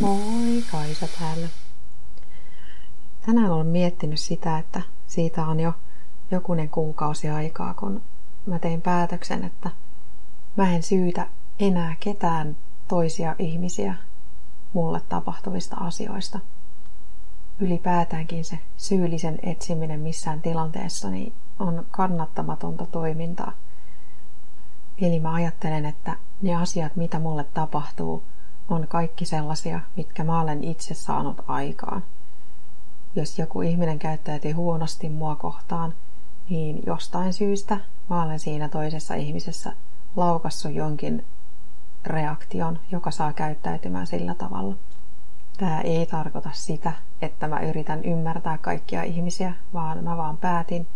Moi, Kaisa täällä. Tänään olen miettinyt sitä, että siitä on jo jokunen kuukausi aikaa, kun mä tein päätöksen, että mä en syytä enää ketään toisia ihmisiä mulle tapahtuvista asioista. Ylipäätäänkin se syyllisen etsiminen missään tilanteessa niin on kannattamatonta toimintaa. Eli mä ajattelen, että ne asiat, mitä mulle tapahtuu, on kaikki sellaisia, mitkä mä olen itse saanut aikaan. Jos joku ihminen käyttäytyy huonosti mua kohtaan, niin jostain syystä mä olen siinä toisessa ihmisessä laukassut jonkin reaktion, joka saa käyttäytymään sillä tavalla. Tämä ei tarkoita sitä, että mä yritän ymmärtää kaikkia ihmisiä, vaan mä vaan päätin,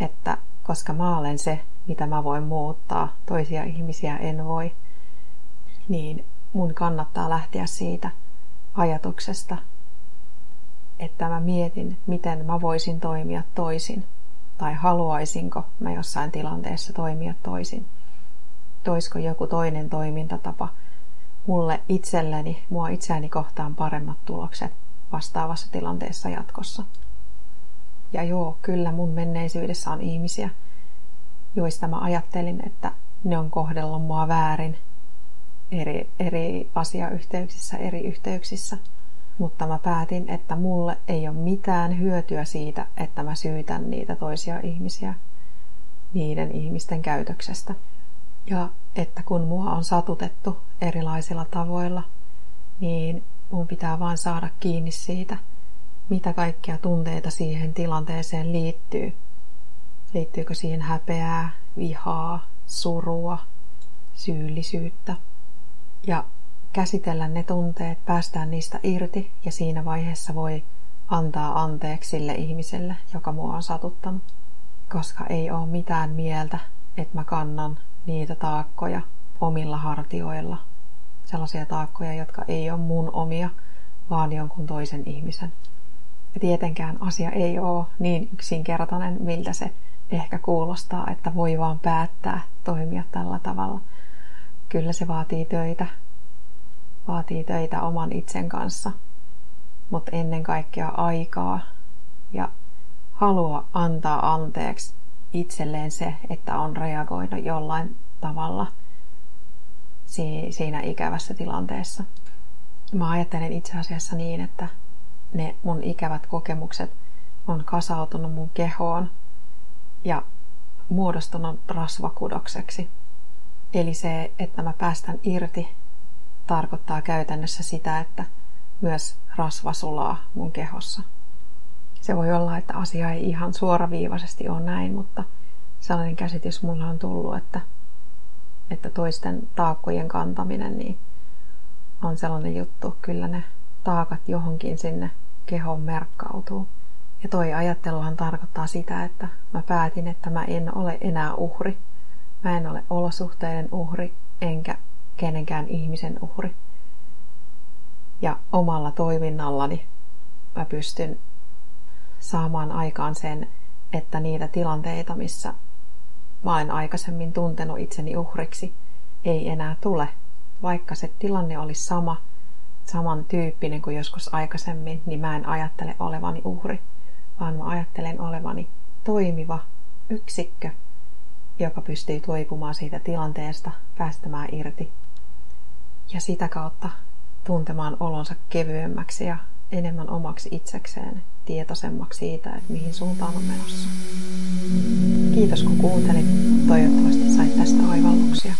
että koska mä olen se, mitä mä voin muuttaa, toisia ihmisiä en voi, niin mun kannattaa lähteä siitä ajatuksesta, että mä mietin, miten mä voisin toimia toisin, tai haluaisinko mä jossain tilanteessa toimia toisin. Toisko joku toinen toimintatapa mulle itselleni, mua itseäni kohtaan paremmat tulokset vastaavassa tilanteessa jatkossa. Ja joo, kyllä mun menneisyydessä on ihmisiä, joista mä ajattelin, että ne on kohdellut mua väärin eri, eri asiayhteyksissä, eri yhteyksissä. Mutta mä päätin, että mulle ei ole mitään hyötyä siitä, että mä syytän niitä toisia ihmisiä niiden ihmisten käytöksestä. Ja että kun mua on satutettu erilaisilla tavoilla, niin mun pitää vain saada kiinni siitä, mitä kaikkia tunteita siihen tilanteeseen liittyy. Liittyykö siihen häpeää, vihaa, surua, syyllisyyttä. Ja käsitellä ne tunteet, päästään niistä irti ja siinä vaiheessa voi antaa anteeksi sille ihmiselle, joka mua on satuttanut. Koska ei ole mitään mieltä, että mä kannan niitä taakkoja omilla hartioilla. Sellaisia taakkoja, jotka ei ole mun omia, vaan jonkun toisen ihmisen. Ja tietenkään asia ei ole niin yksinkertainen, miltä se ehkä kuulostaa, että voi vaan päättää toimia tällä tavalla. Kyllä se vaatii töitä. Vaatii töitä oman itsen kanssa. Mutta ennen kaikkea aikaa ja halua antaa anteeksi itselleen se, että on reagoinut jollain tavalla siinä ikävässä tilanteessa. Mä ajattelen itse asiassa niin, että ne mun ikävät kokemukset on kasautunut mun kehoon ja muodostunut rasvakudokseksi. Eli se, että mä päästän irti, tarkoittaa käytännössä sitä, että myös rasva sulaa mun kehossa. Se voi olla, että asia ei ihan suoraviivaisesti ole näin, mutta sellainen käsitys mulla on tullut, että, että toisten taakkojen kantaminen niin on sellainen juttu. Kyllä ne taakat johonkin sinne kehoon merkkautuu. Ja toi ajatteluhan tarkoittaa sitä, että mä päätin, että mä en ole enää uhri. Mä en ole olosuhteiden uhri, enkä kenenkään ihmisen uhri. Ja omalla toiminnallani mä pystyn saamaan aikaan sen, että niitä tilanteita, missä mä olen aikaisemmin tuntenut itseni uhriksi, ei enää tule. Vaikka se tilanne olisi sama, samantyyppinen kuin joskus aikaisemmin, niin mä en ajattele olevani uhri, vaan mä ajattelen olevani toimiva yksikkö, joka pystyy toipumaan siitä tilanteesta, päästämään irti ja sitä kautta tuntemaan olonsa kevyemmäksi ja enemmän omaksi itsekseen, tietoisemmaksi siitä, että mihin suuntaan on menossa. Kiitos kun kuuntelit. Toivottavasti sait tästä oivalluksia.